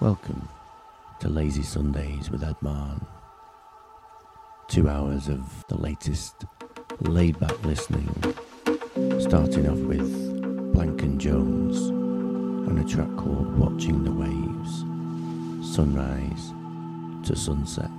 Welcome to Lazy Sundays with Ed Mahon. Two hours of the latest laid back listening, starting off with Blank and Jones and a track called Watching the Waves, Sunrise to Sunset.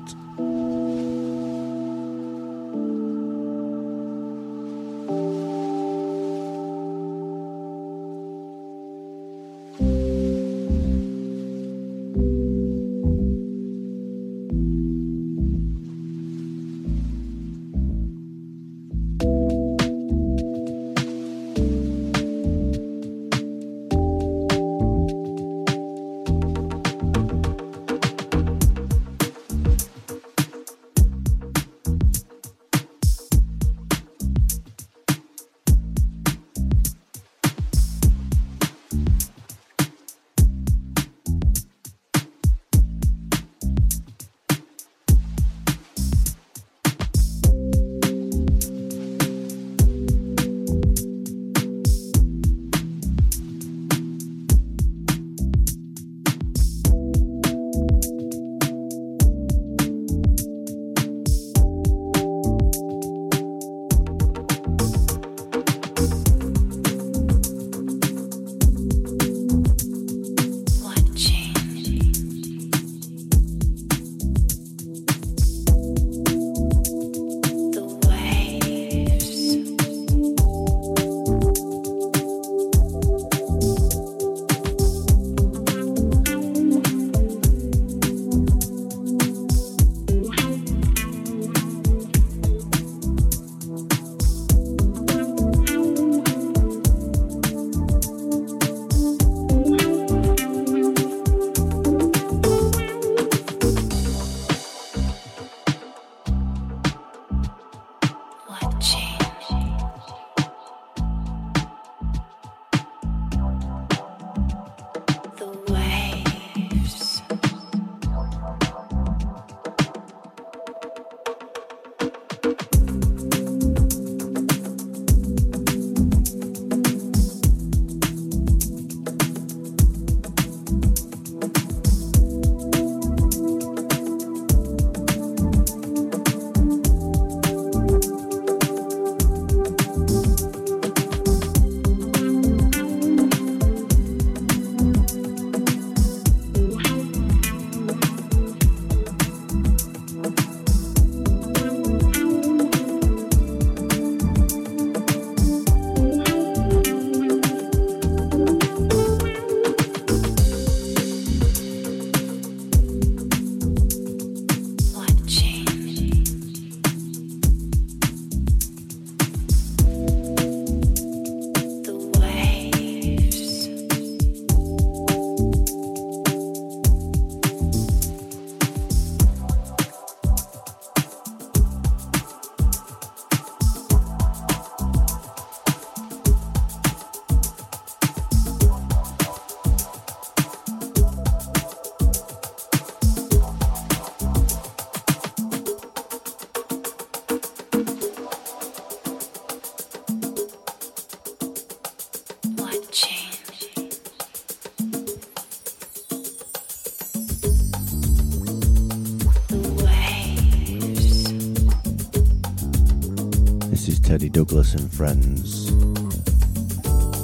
Douglas and Friends,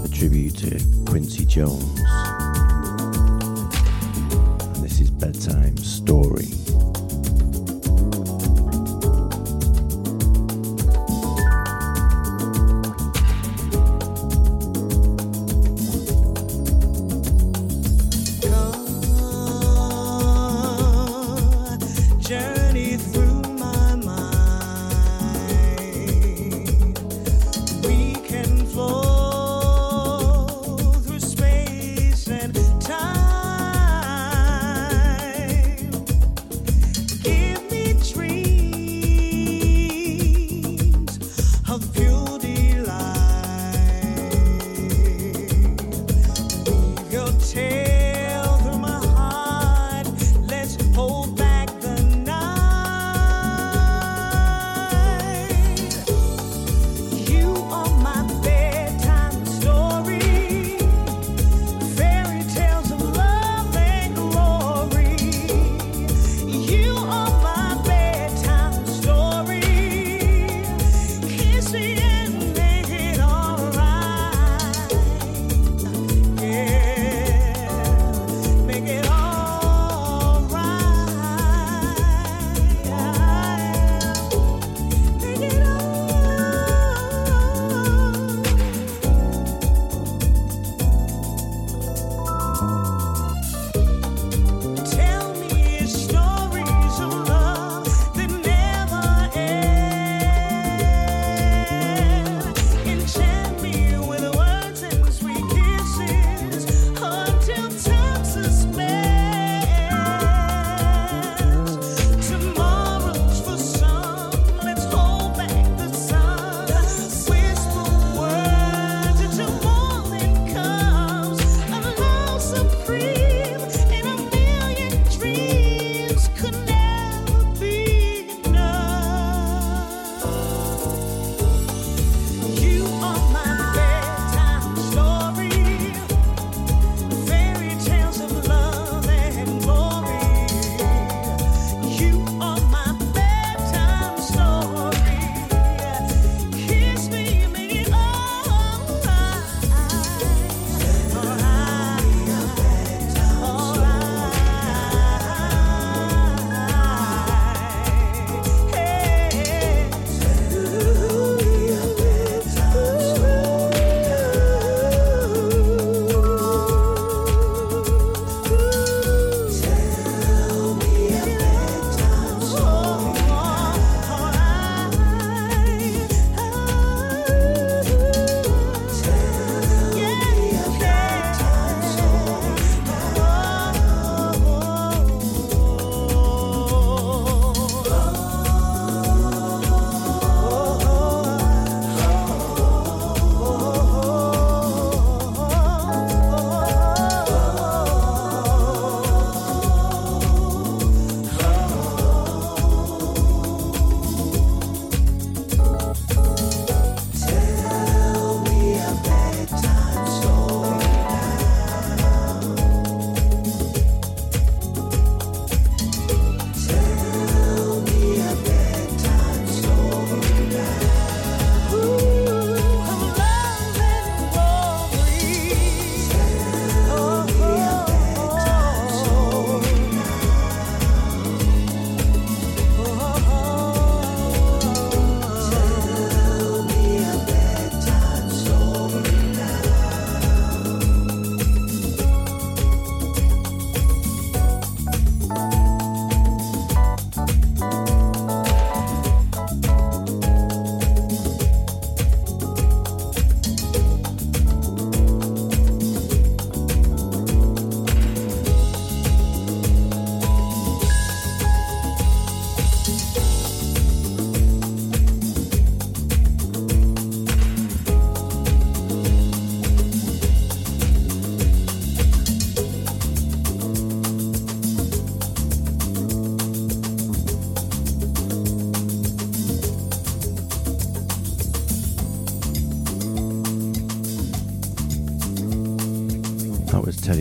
a tribute to Quincy Jones.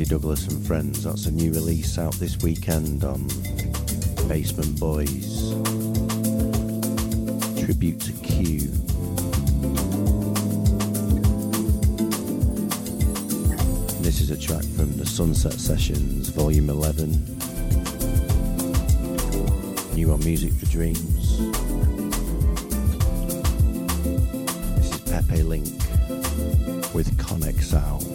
Douglas and Friends. That's a new release out this weekend on Basement Boys. Tribute to Q. And this is a track from the Sunset Sessions, Volume 11. New on Music for Dreams. This is Pepe Link with Conexal.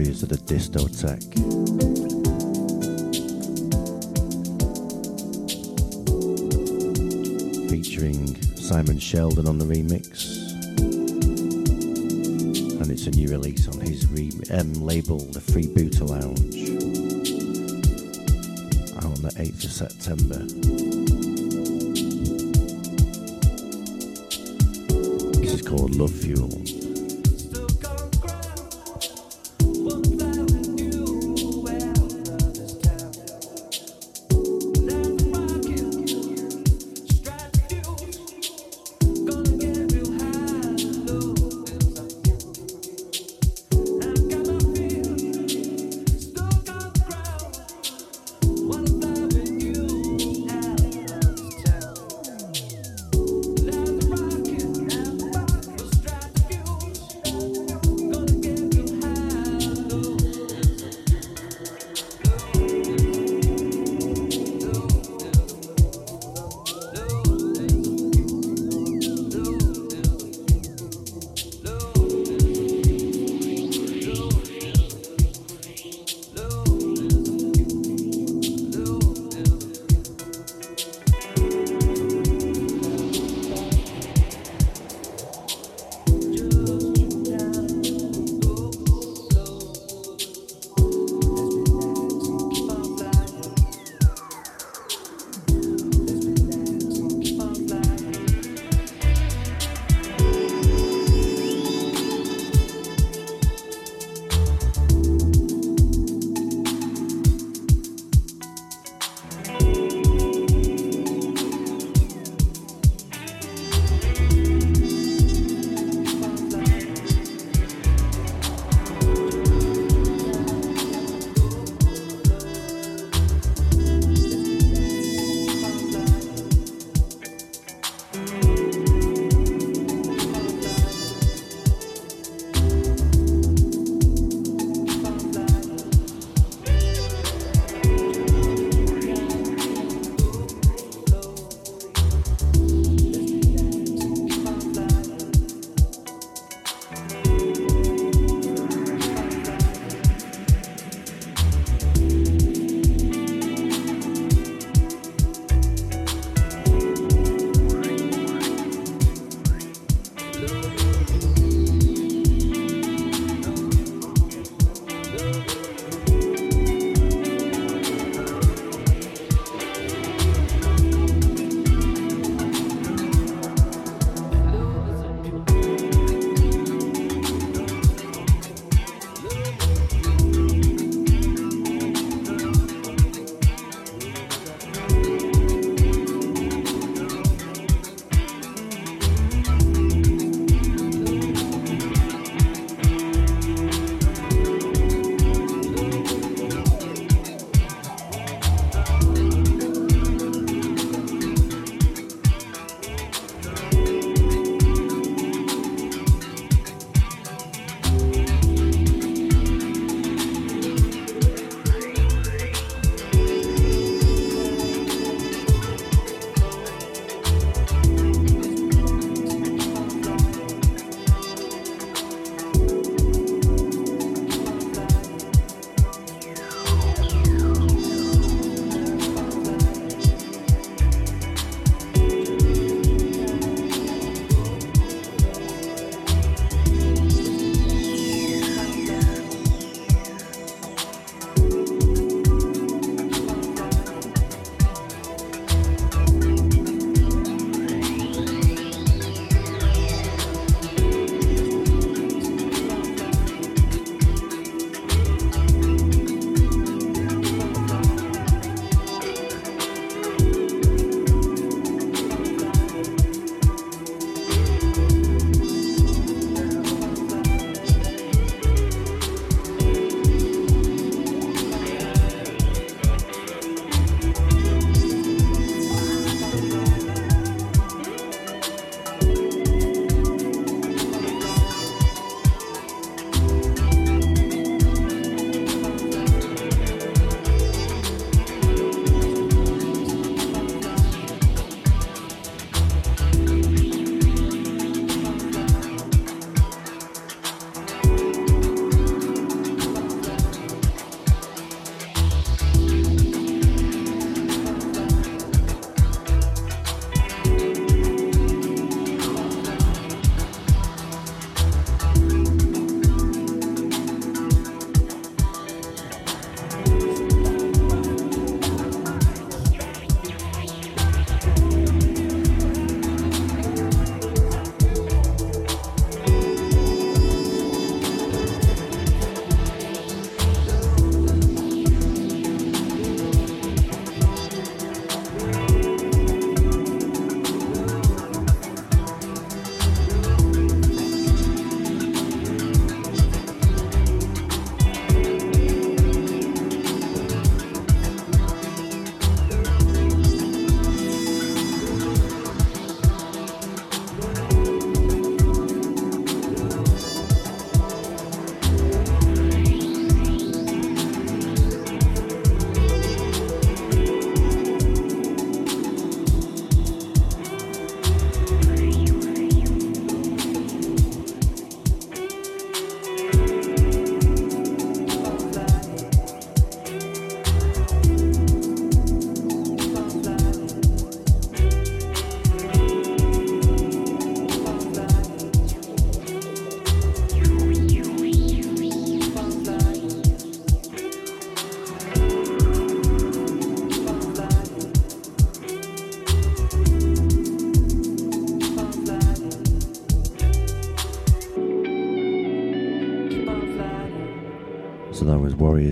Warriors of the Discotheque. Featuring Simon Sheldon on the remix. And it's a new release on his re- um, label, The Freebooter Lounge. On the 8th of September. This is called Love Fuel.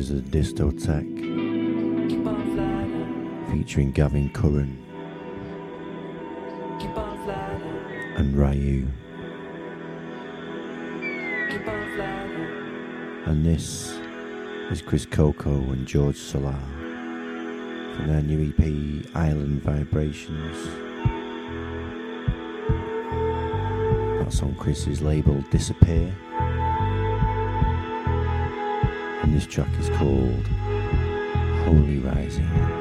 Warriors of Discotheque, featuring Gavin Curran and Ryu. And this is Chris Coco and George Solar from their new EP Island Vibrations. That's on Chris's label Disappear. This track is called Holy Rising.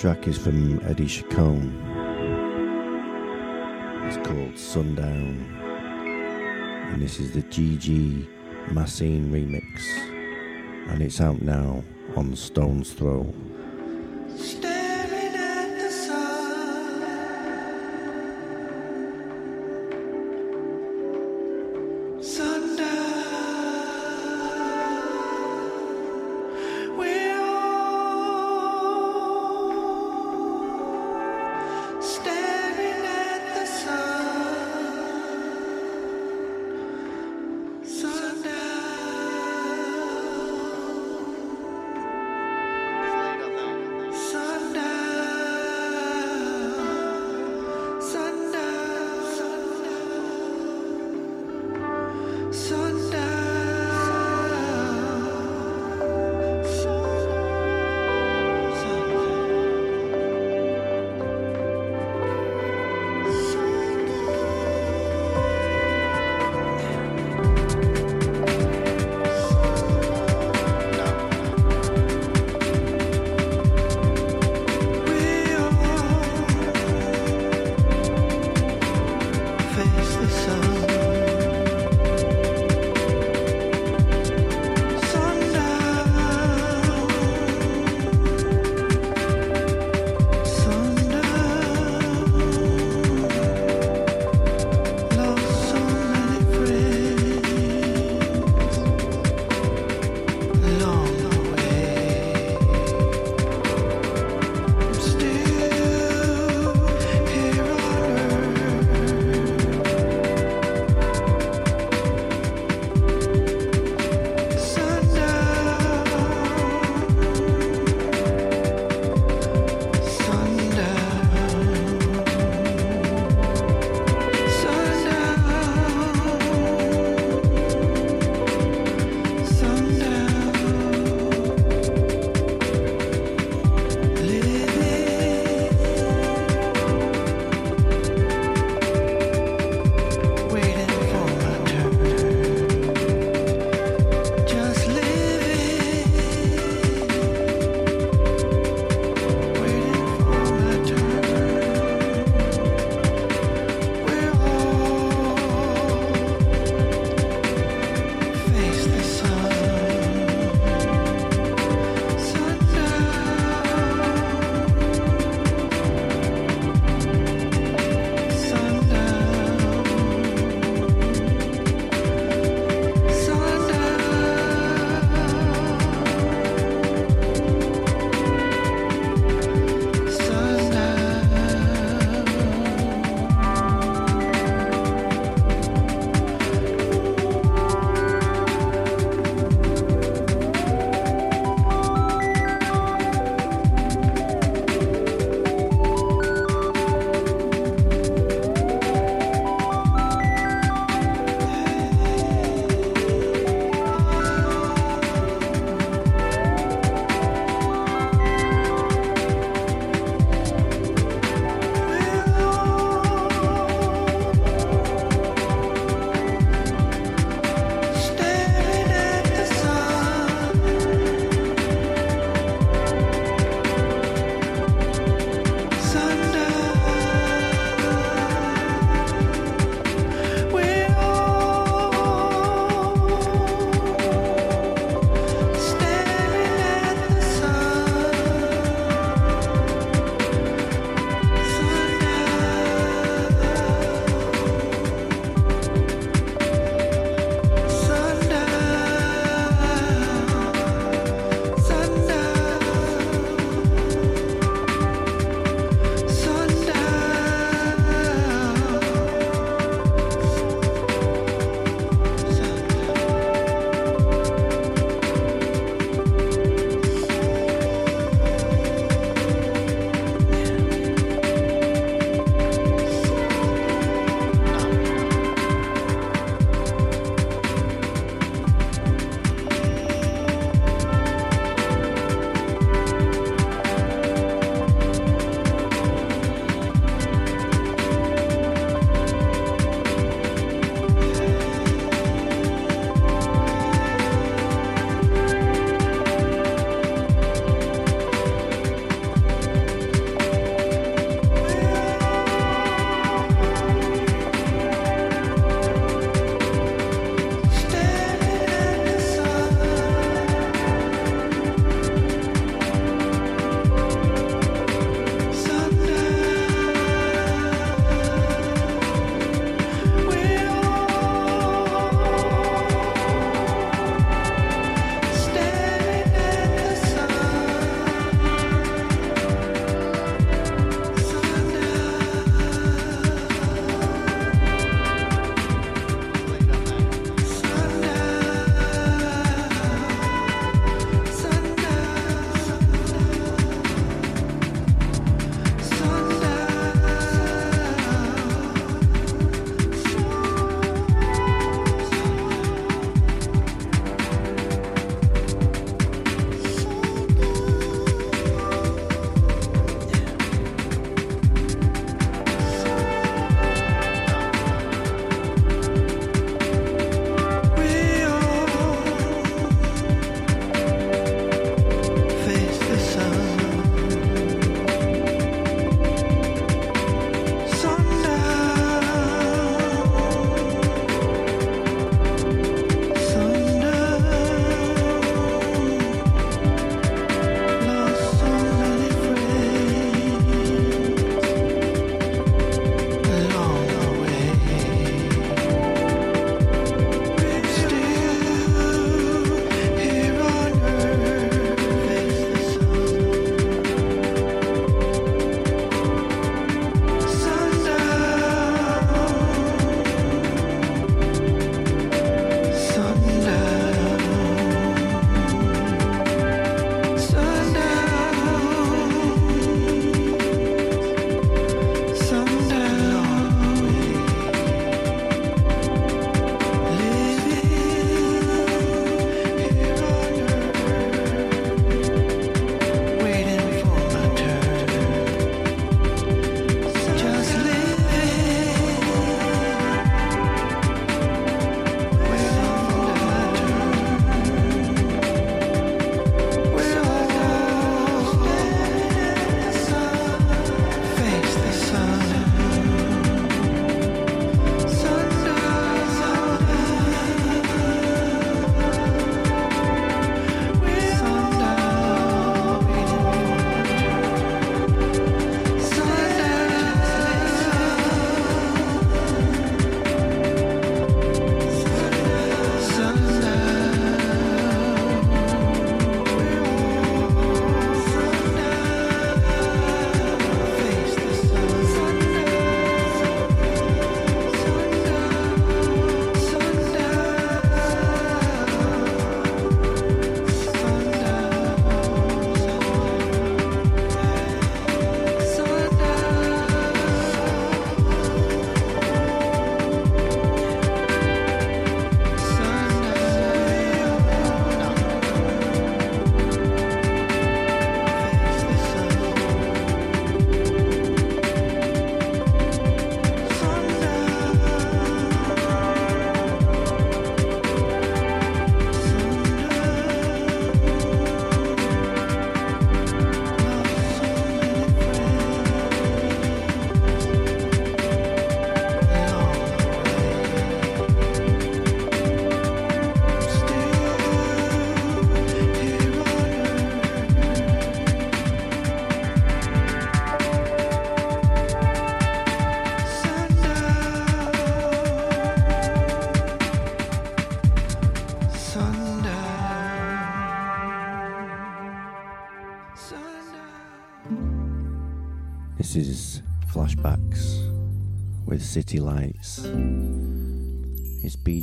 Track is from Eddie Chacon. It's called Sundown. And this is the GG Massine remix. And it's out now on Stone's Throw.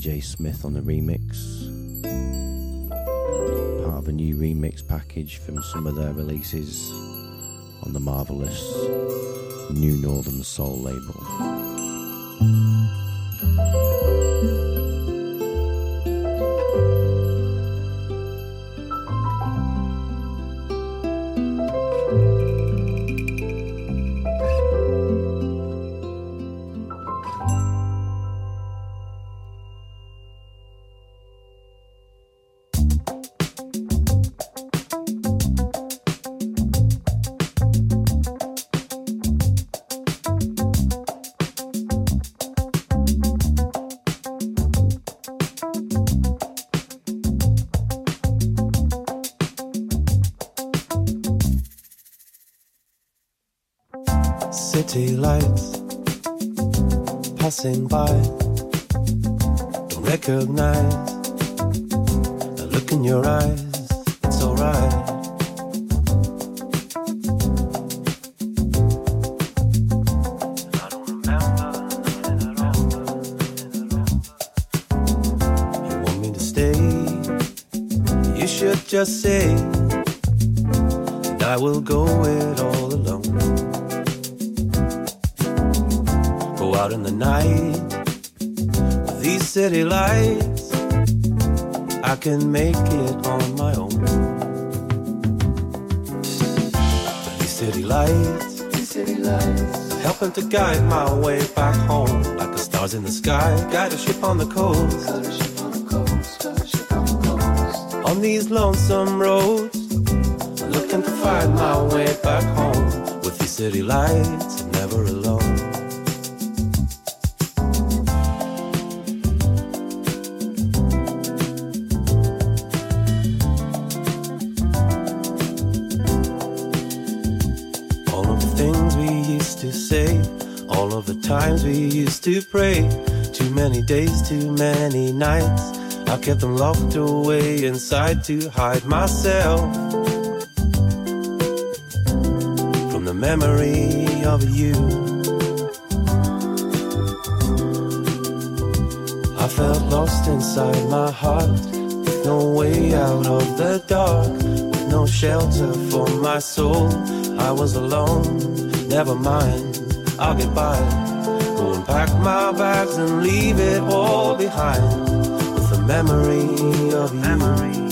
BJ Smith on the remix. Part of a new remix package from some of their releases on the marvellous New Northern Soul label. Helping to guide my way back home, like the stars in the sky, guide a ship on the coast. On these lonesome roads, looking to find my way back home. With these city lights, I'm never alone. To pray. Too many days, too many nights. I kept them locked away inside to hide myself from the memory of you. I felt lost inside my heart, with no way out of the dark, with no shelter for my soul. I was alone, never mind, I'll get by. Pack my bags and leave it all behind, with the memory of you.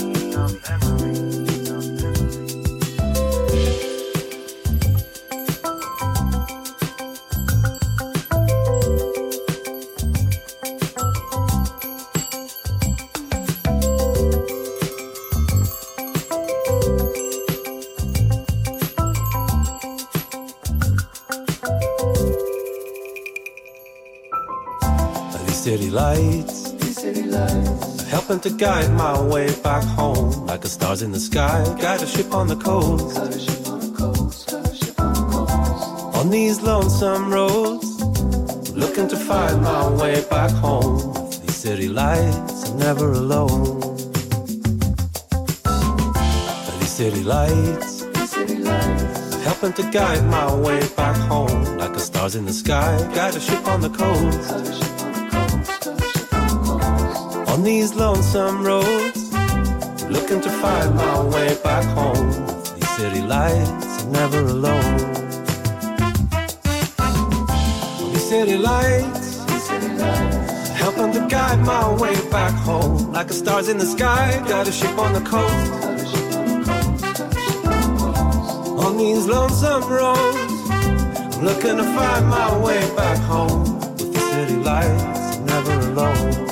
Guide my way back home, like the stars in the sky, guide a ship on the coast. On these lonesome roads, looking to find my way back home. These city lights, I'm never alone. These city lights, these city lights, helping to guide my way back home, like the stars in the sky, guide a ship on the coast. These lonesome roads, looking to find my way back home. These city lights, I'm never alone. These city lights, helping to guide my way back home. Like the stars in the sky, got a ship on the coast. On these lonesome roads, I'm looking to find my way back home. With the city lights, never alone.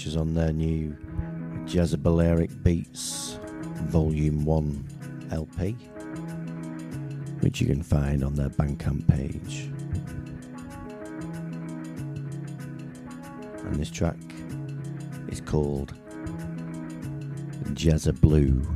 Features on their new Jezebeleric Beats Volume 1 LP, which you can find on their Bandcamp page. And this track is called Jezza Blue.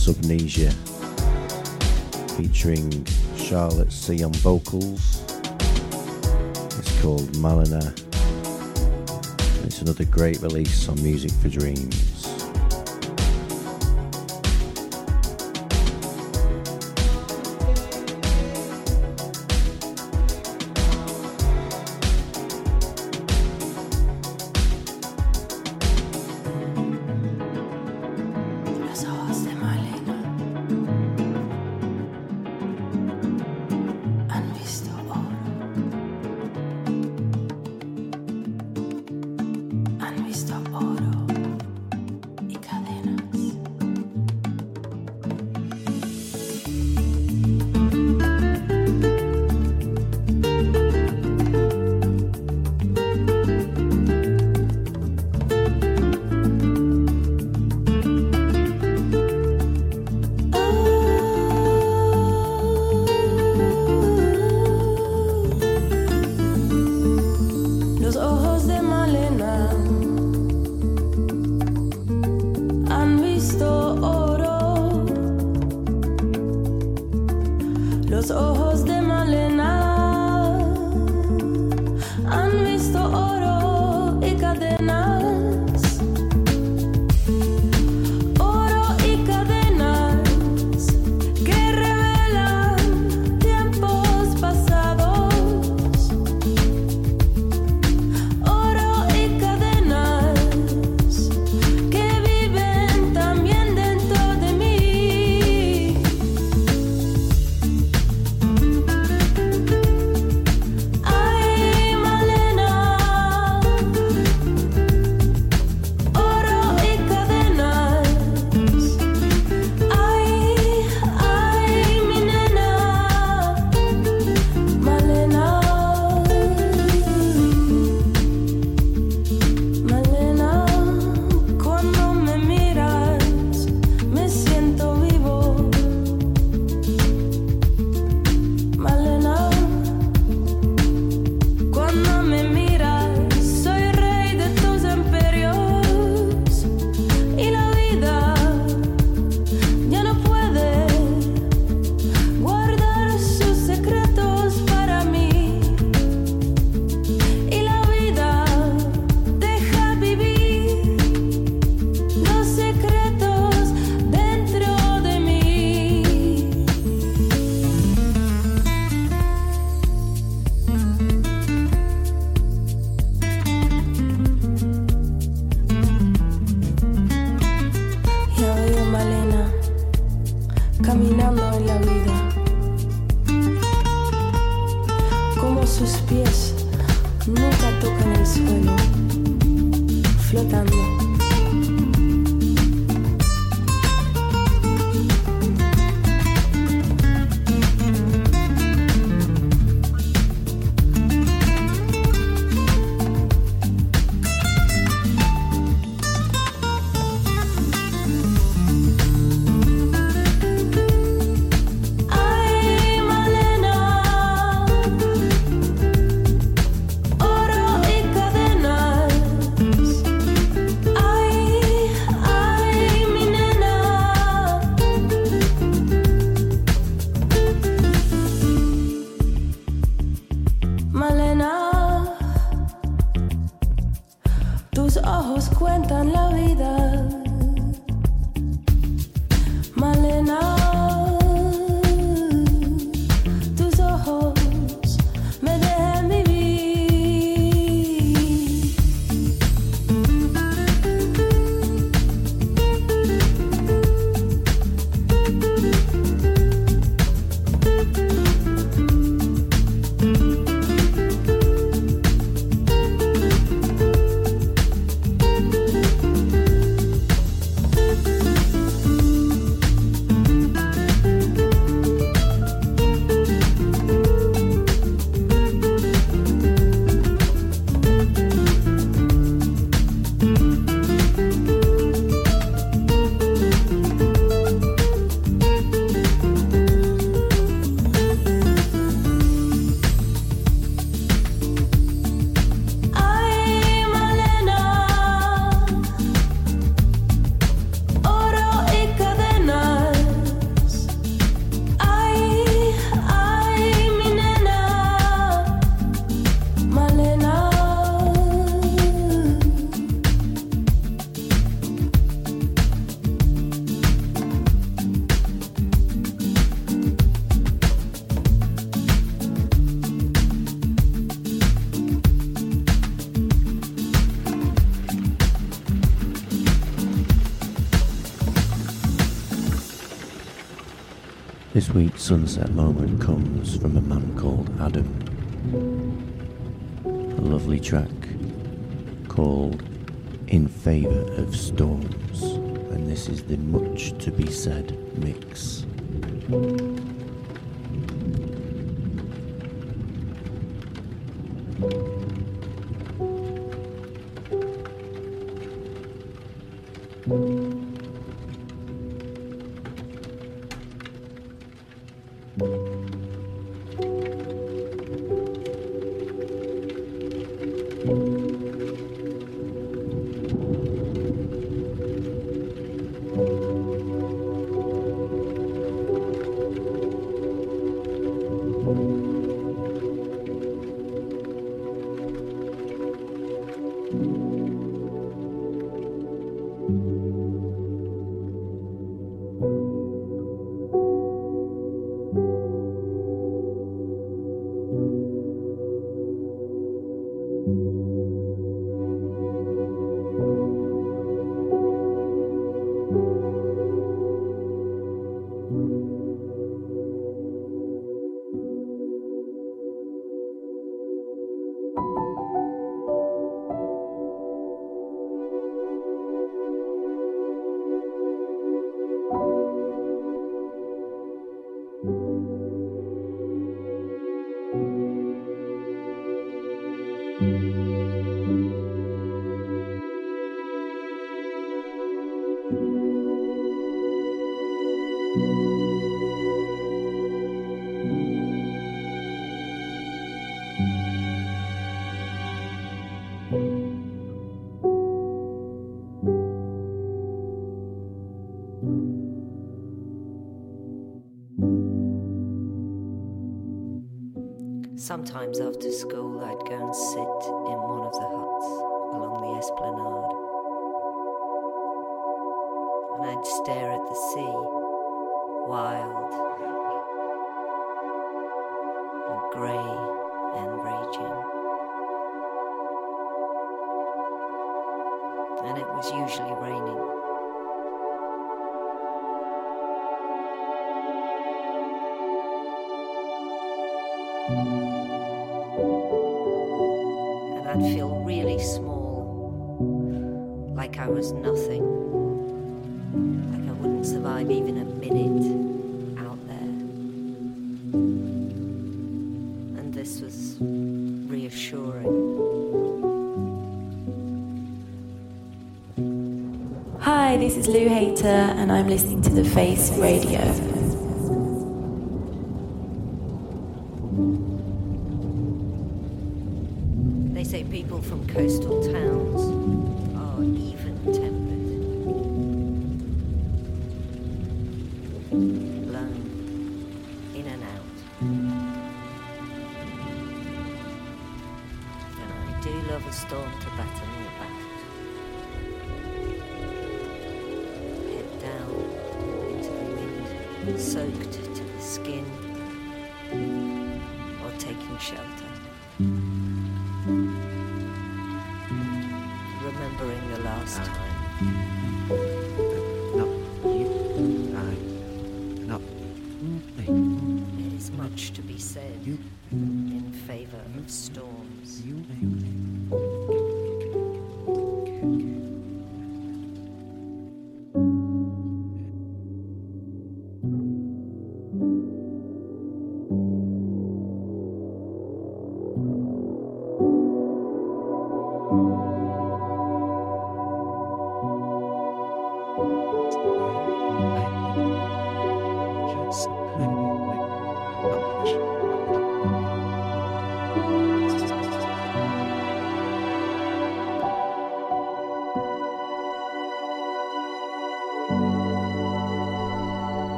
Subnesia, featuring Charlotte C on vocals. It's called Malina. It's another great release on Music for Dreams. Sunset moment comes from a man called Adam. A lovely track called In Favour of Storms, and this is the Much to Be Said mix. Sometimes after school, I'd go and sit even a minute out there. And this was reassuring. Hi, this is Lou Hayter, and I'm listening to The Face Radio.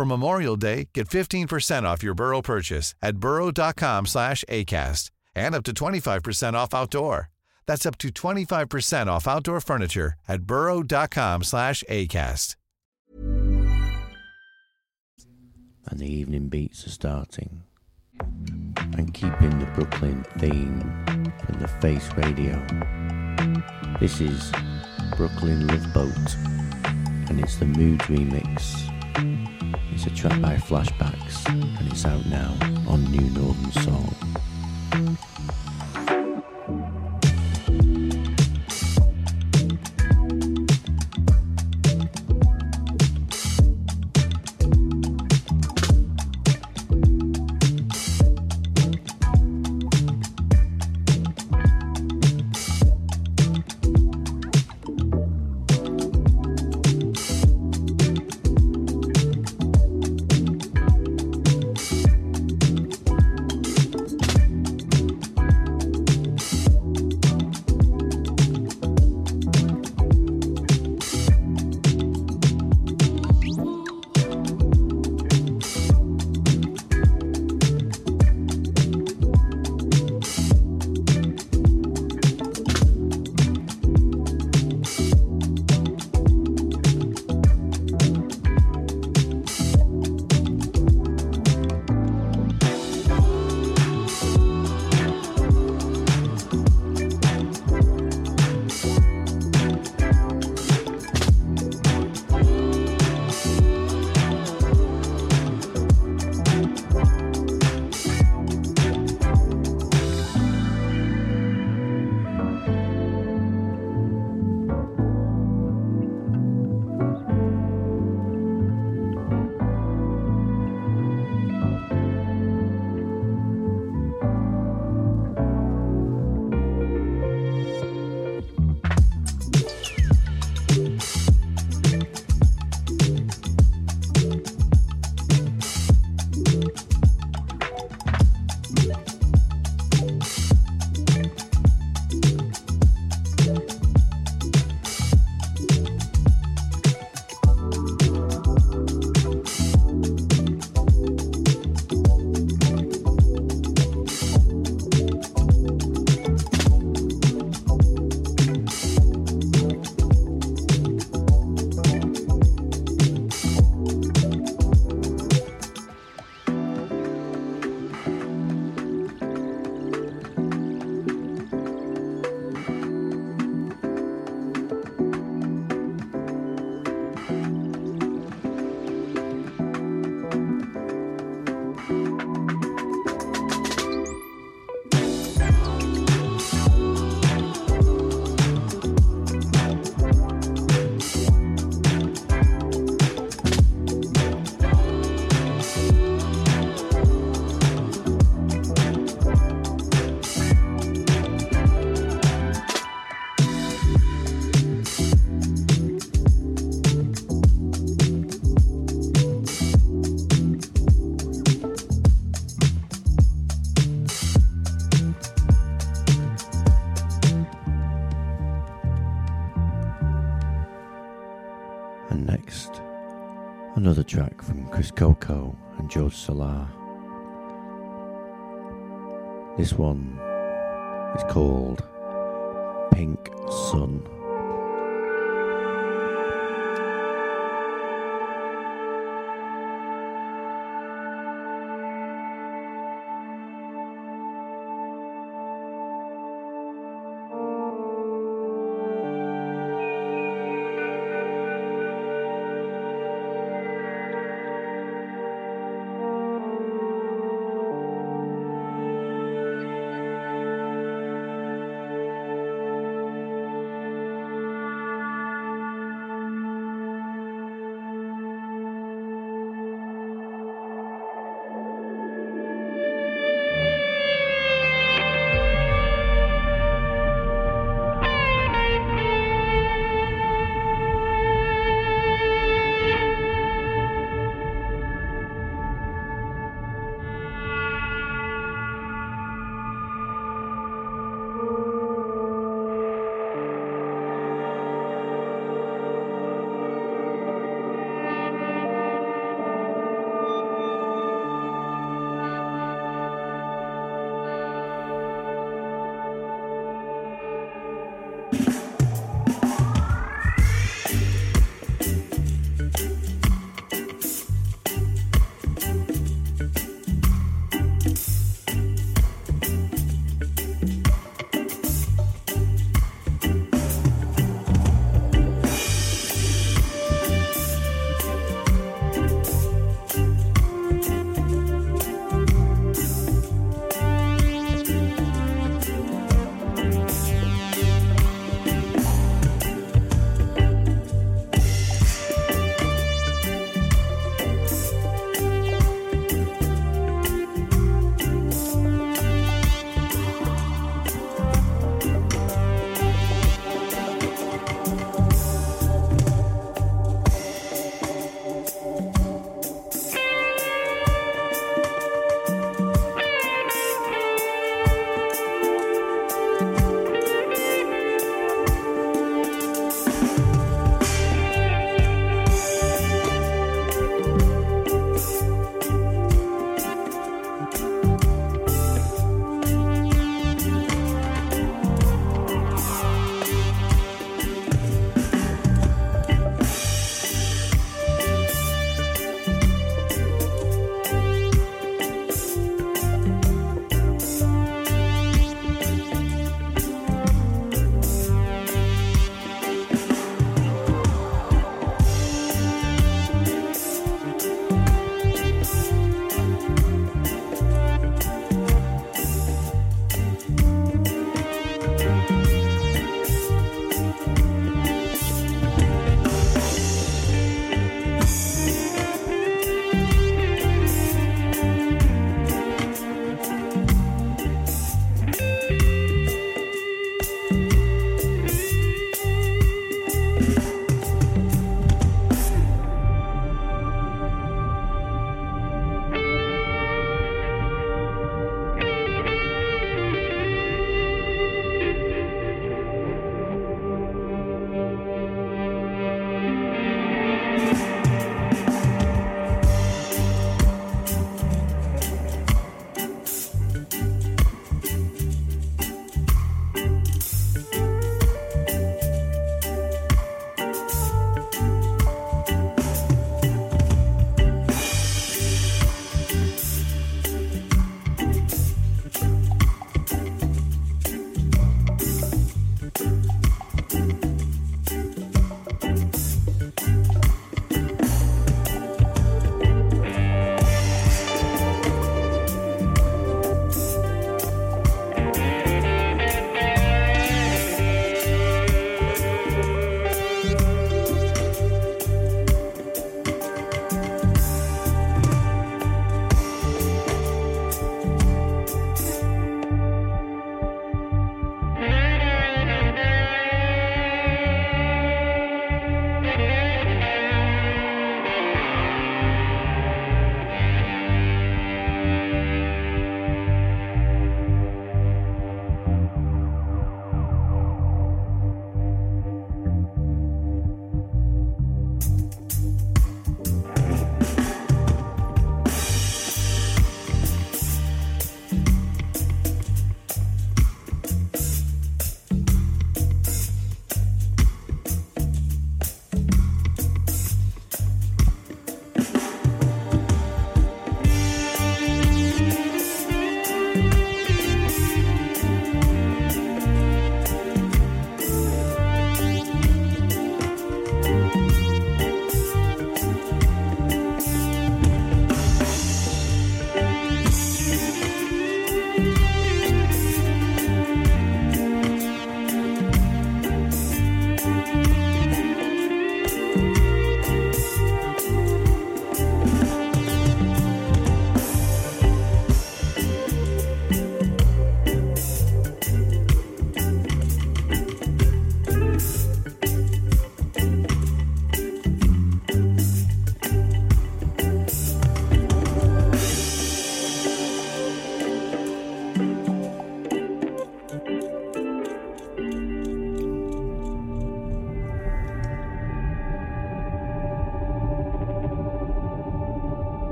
For Memorial Day, get 15% off your Burrow purchase at burrow.com slash ACAST and up to 25% off outdoor. That's up to 25% off outdoor furniture at burrow.com slash ACAST. And the evening beats are starting. And keeping the Brooklyn theme from the Face Radio. This is Brooklyn Love Boat, and it's the Mood remix. It's a track by Flashbacks, and it's out now on New Northern Soul. Chris Coco and George Solar. This one is called Pink Sun.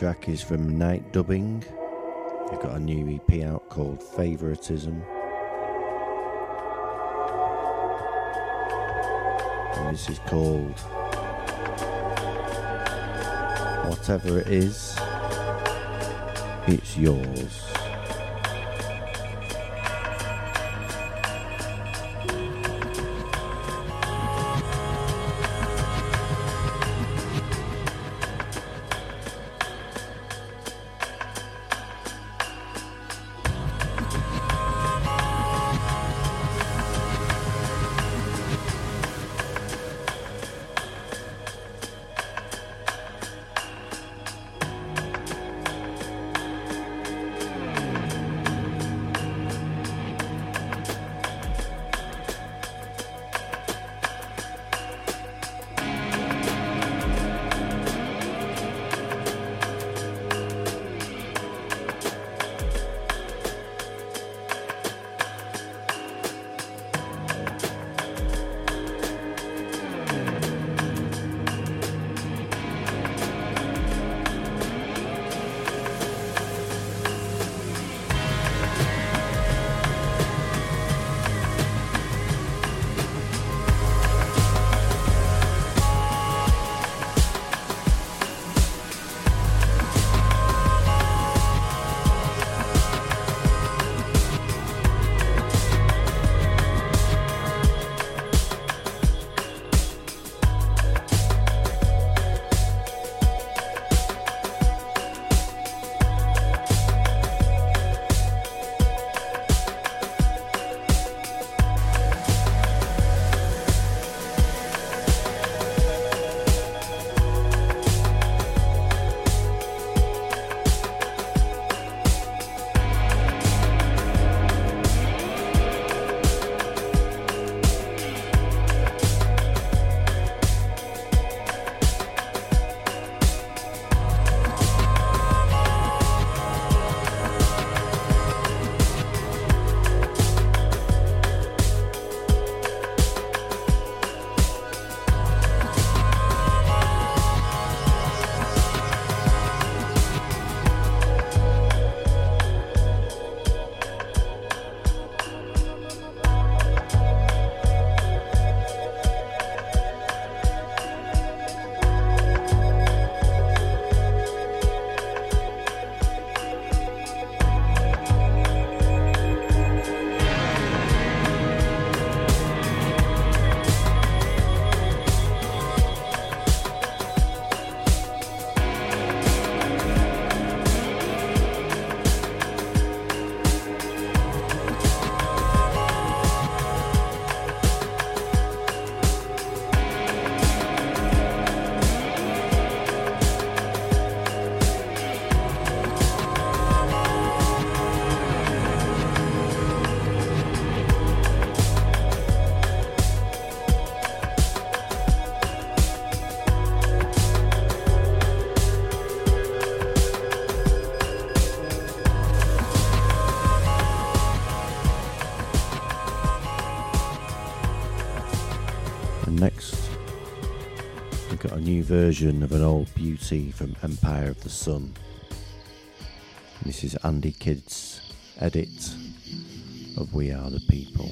Track is from Night Dubbing. They've got a new EP out called Favoritism. And this is called Whatever It Is, It's Yours. Version of an old beauty from Empire of the Sun. This is Andy Kidd's edit of We Are the People.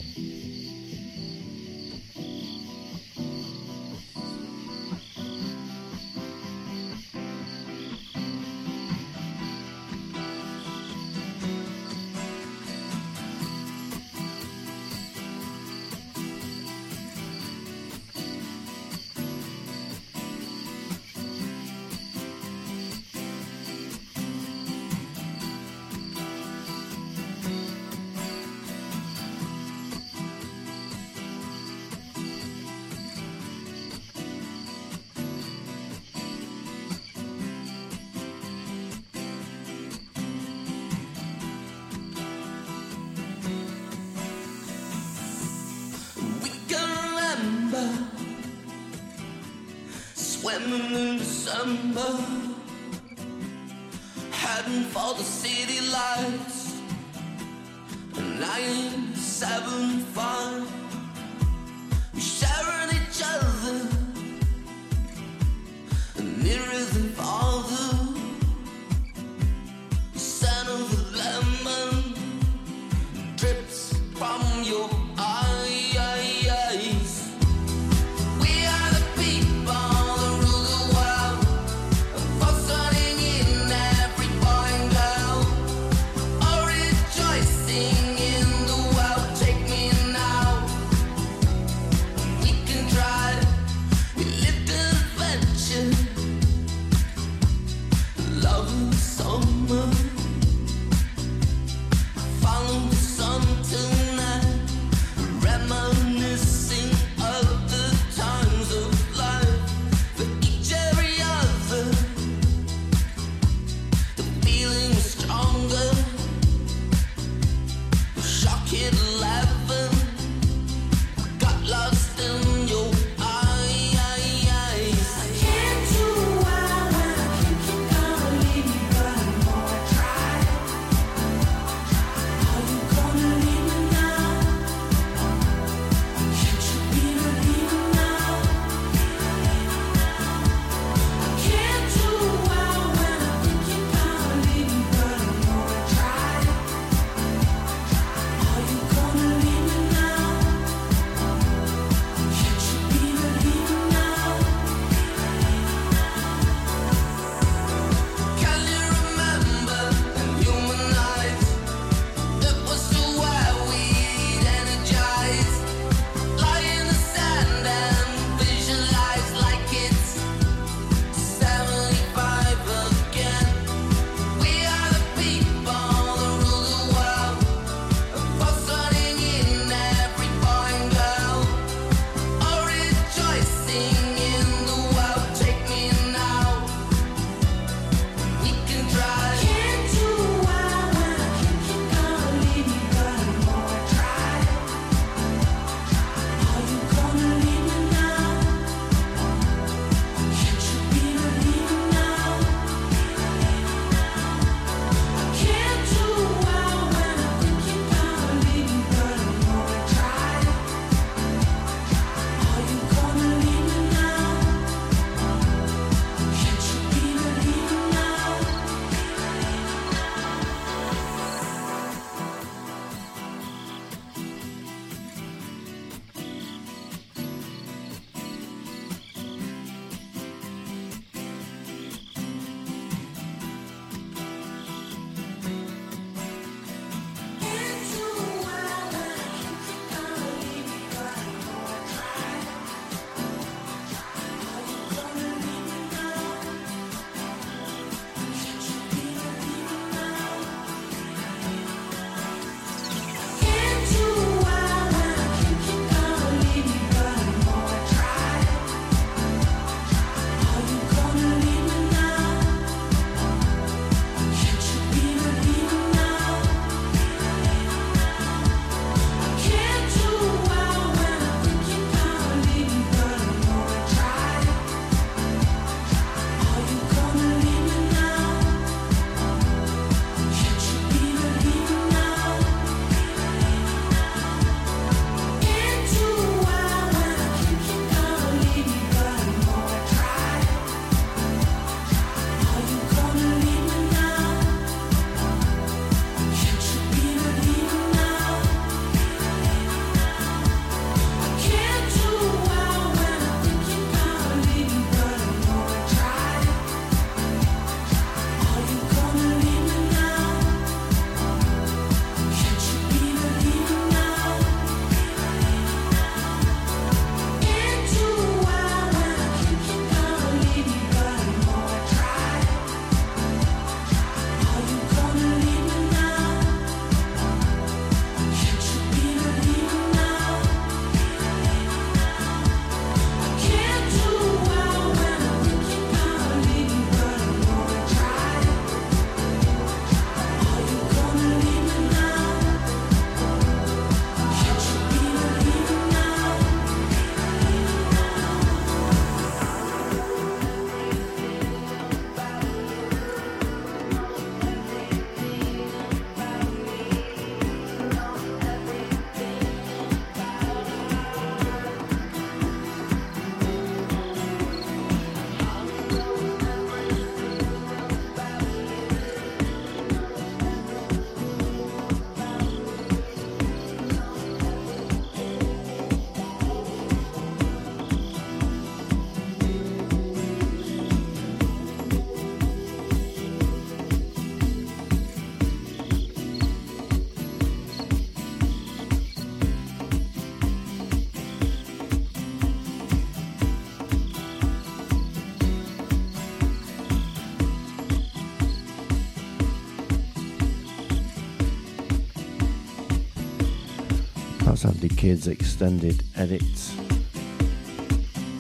Kidd's extended edit.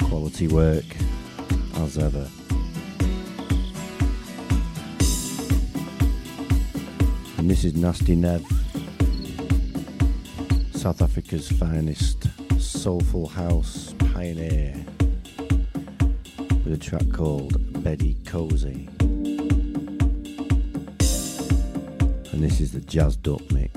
Quality work, as ever. And this is Nasty Nev, South Africa's finest soulful house pioneer, with a track called Betty Cozy. And this is the Jazz up mix.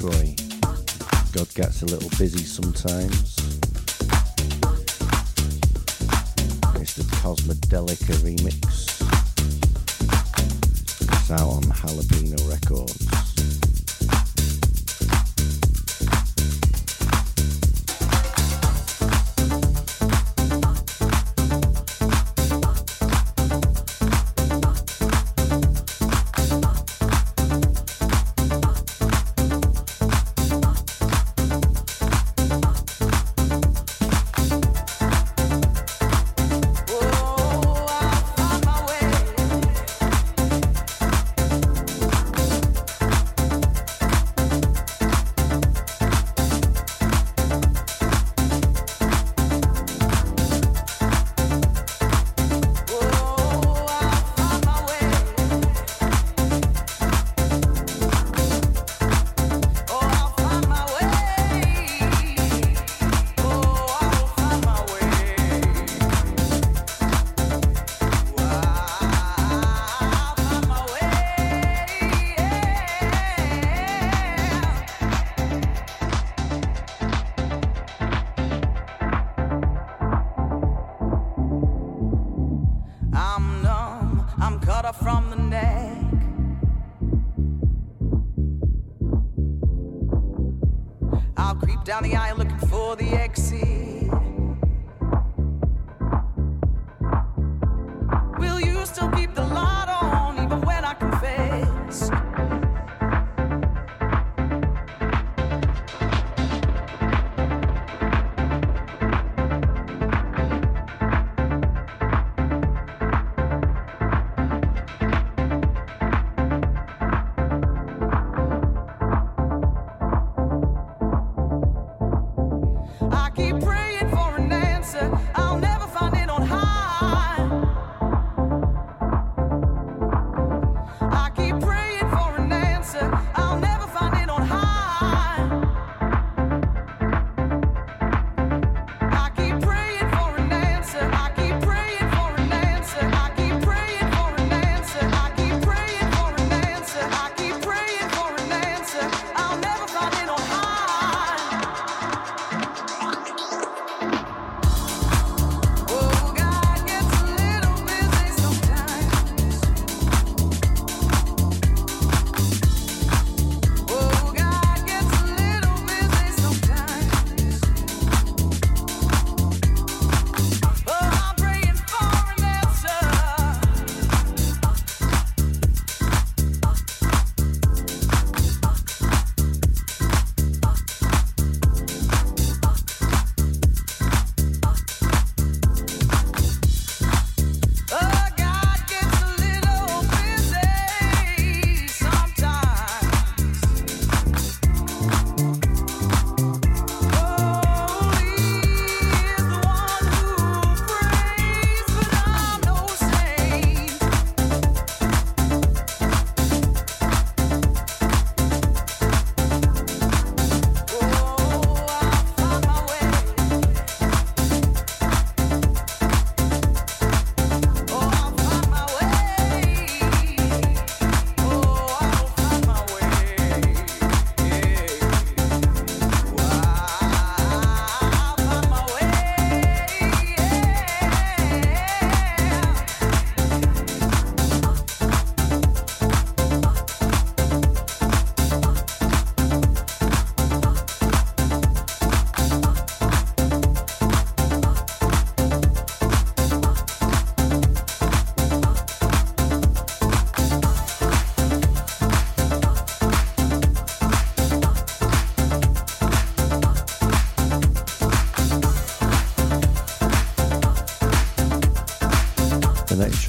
Fitzroy. God gets a little busy sometimes. It's the Cosmodelica remix. It's out on Jalapeno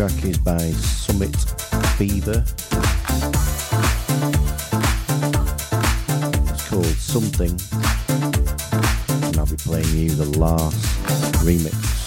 track is by Summit Fever. It's called Something. And I'll be playing you the last remix.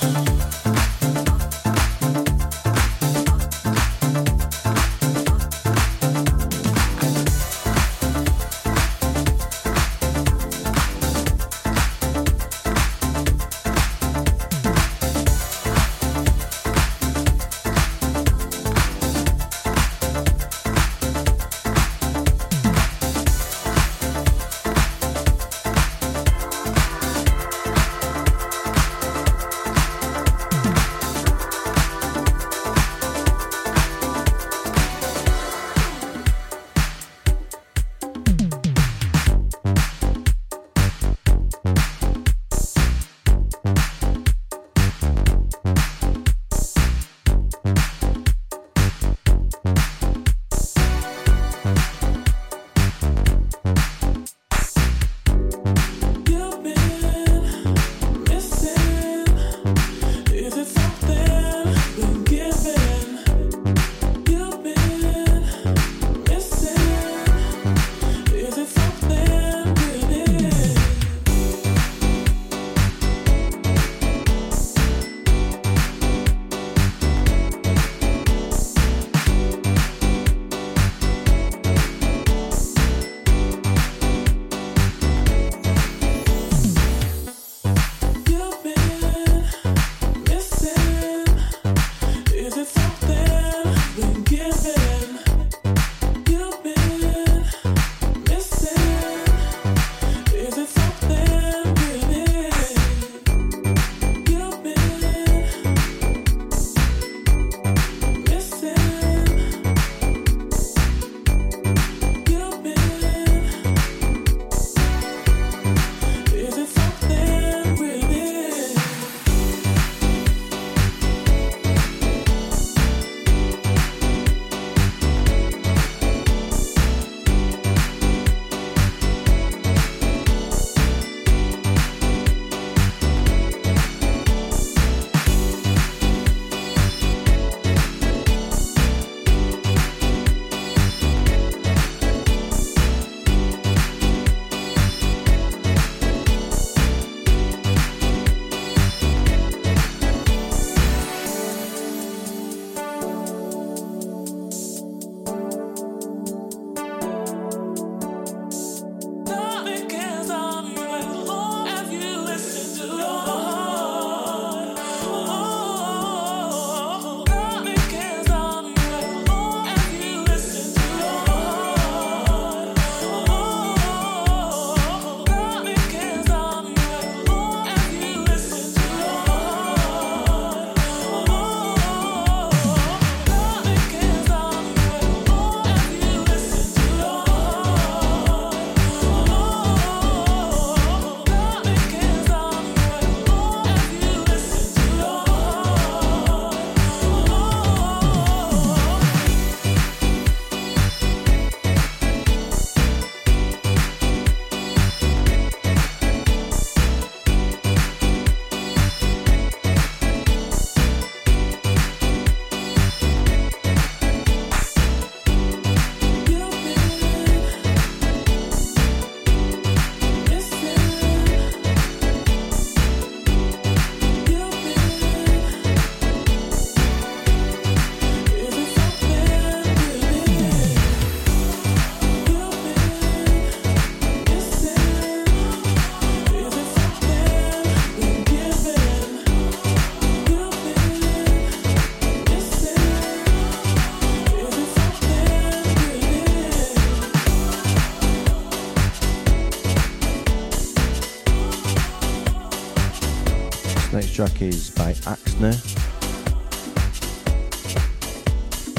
Track is by Axner.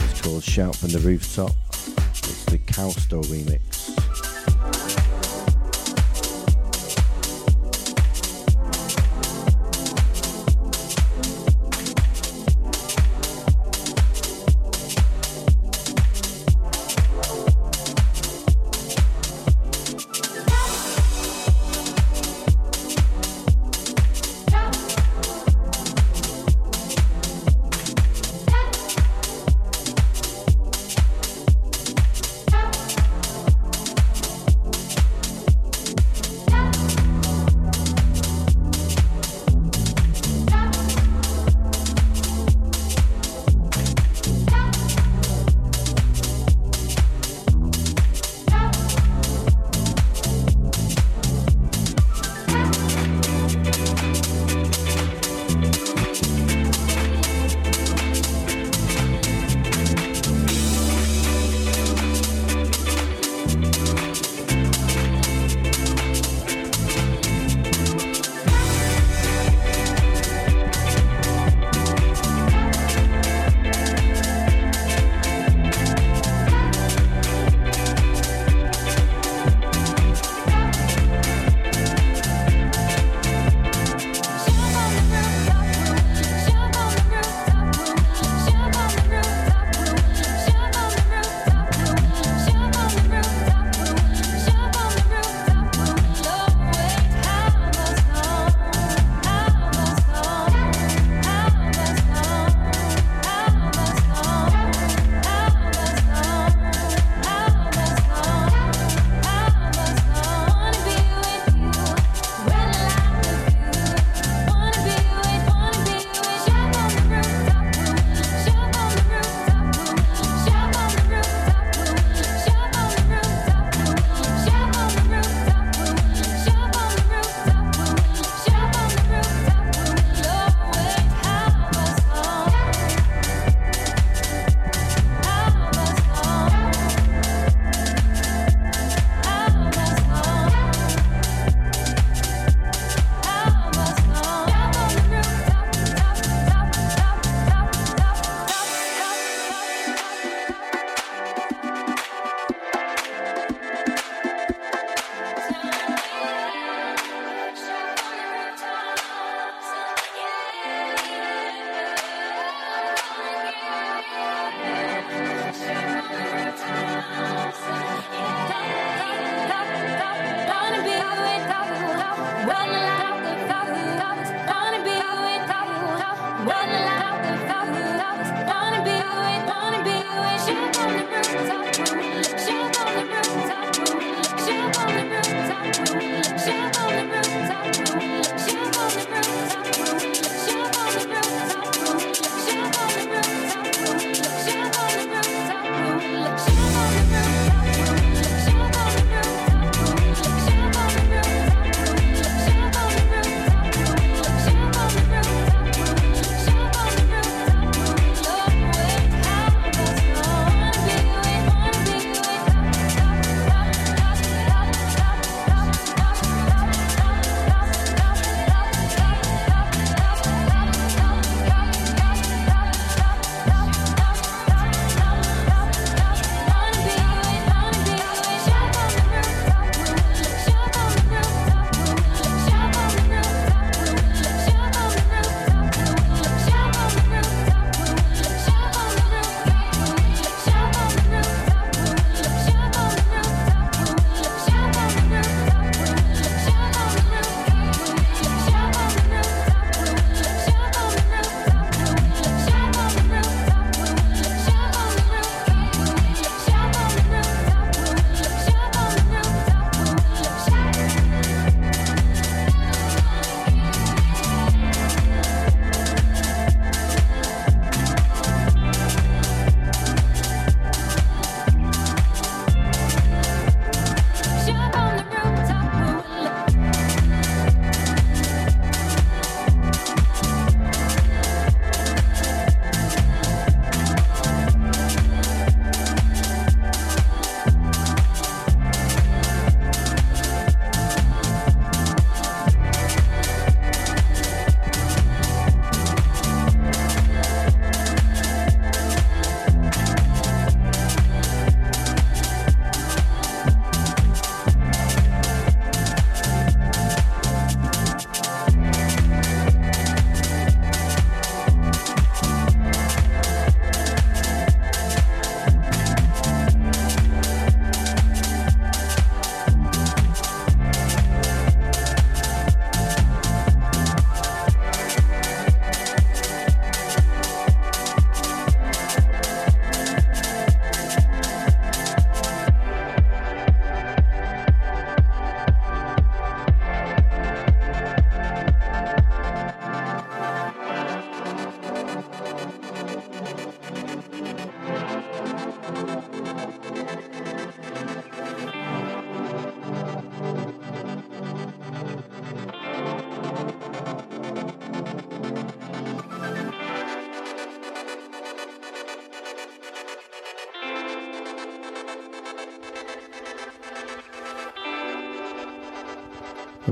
It's called Shout from the Rooftop. It's the Cow Store remix.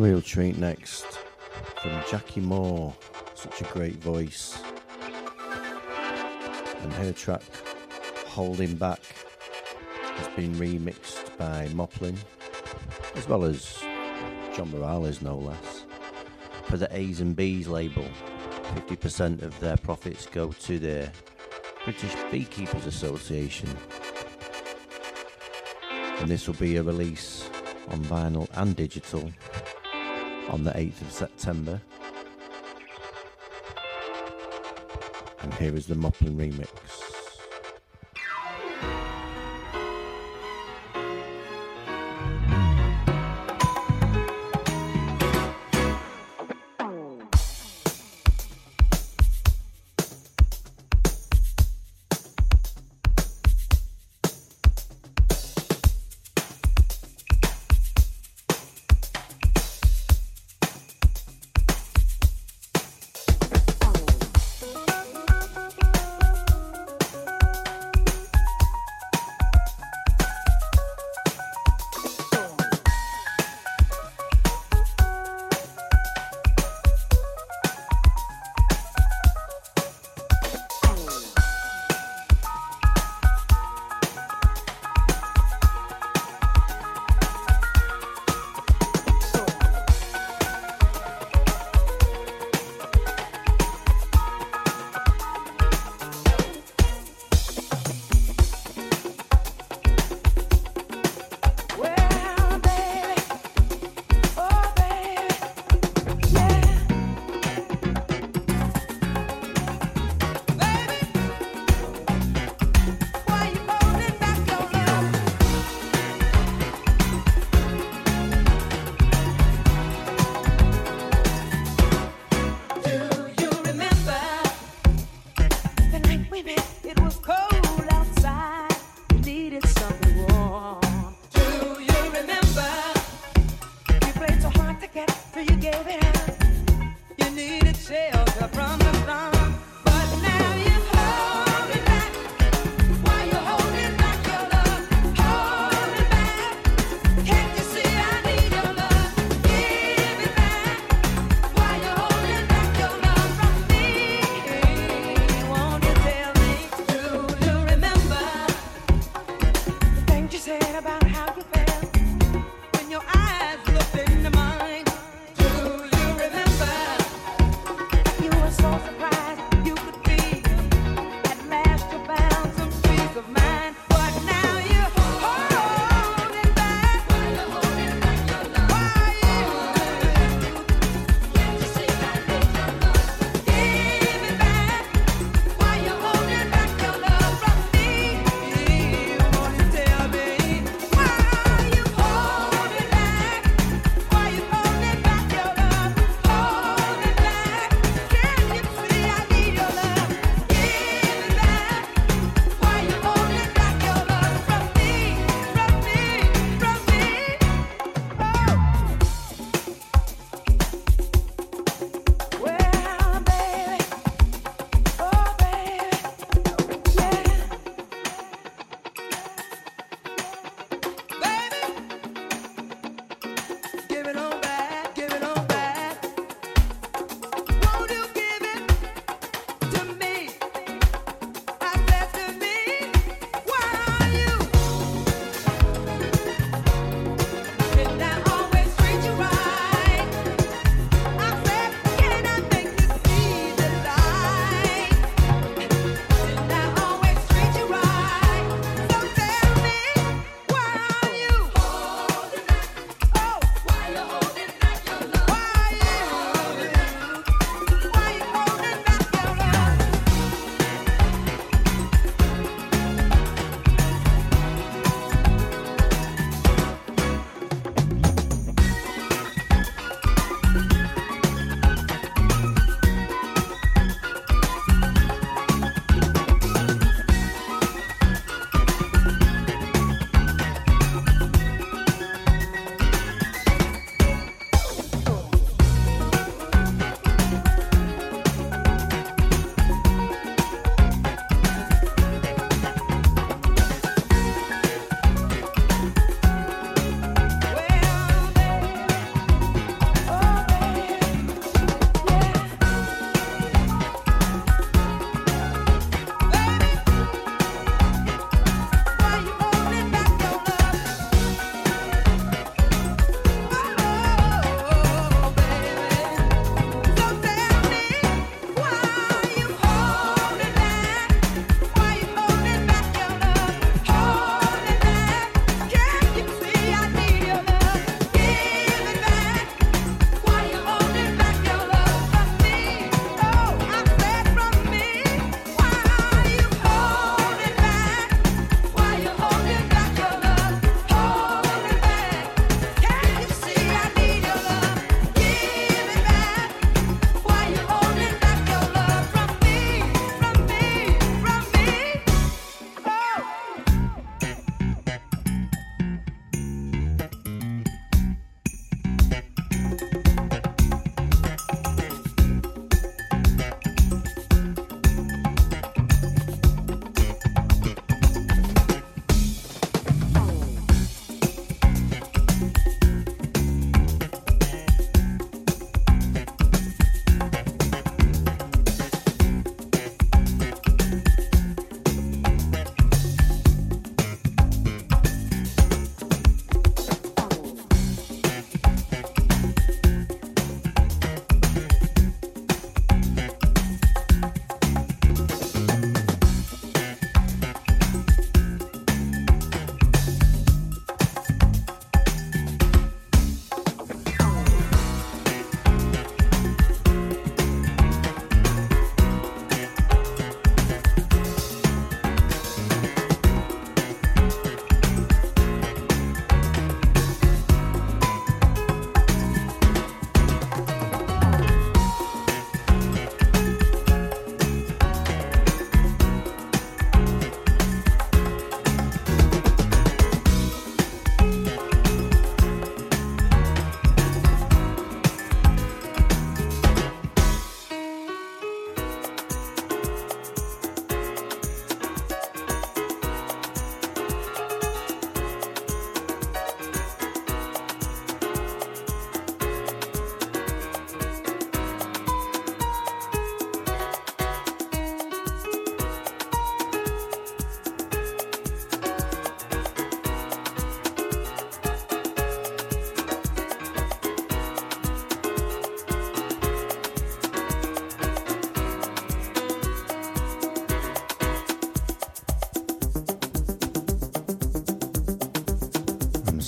Real treat next from Jackie Moore, such a great voice. And her track, Holding Back, has been remixed by Moplen, as well as John Morales, no less, for the A's and B's label. 50% of their profits go to the British Beekeepers Association. And this will be a release on vinyl and digital on the 8th of September. And here is the Moplen remix.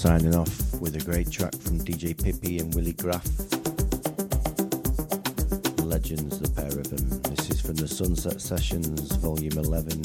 Signing off with a great track from DJ Pippi and Willie Graf. Legends, the pair of them. This is from the Sunset Sessions Volume 11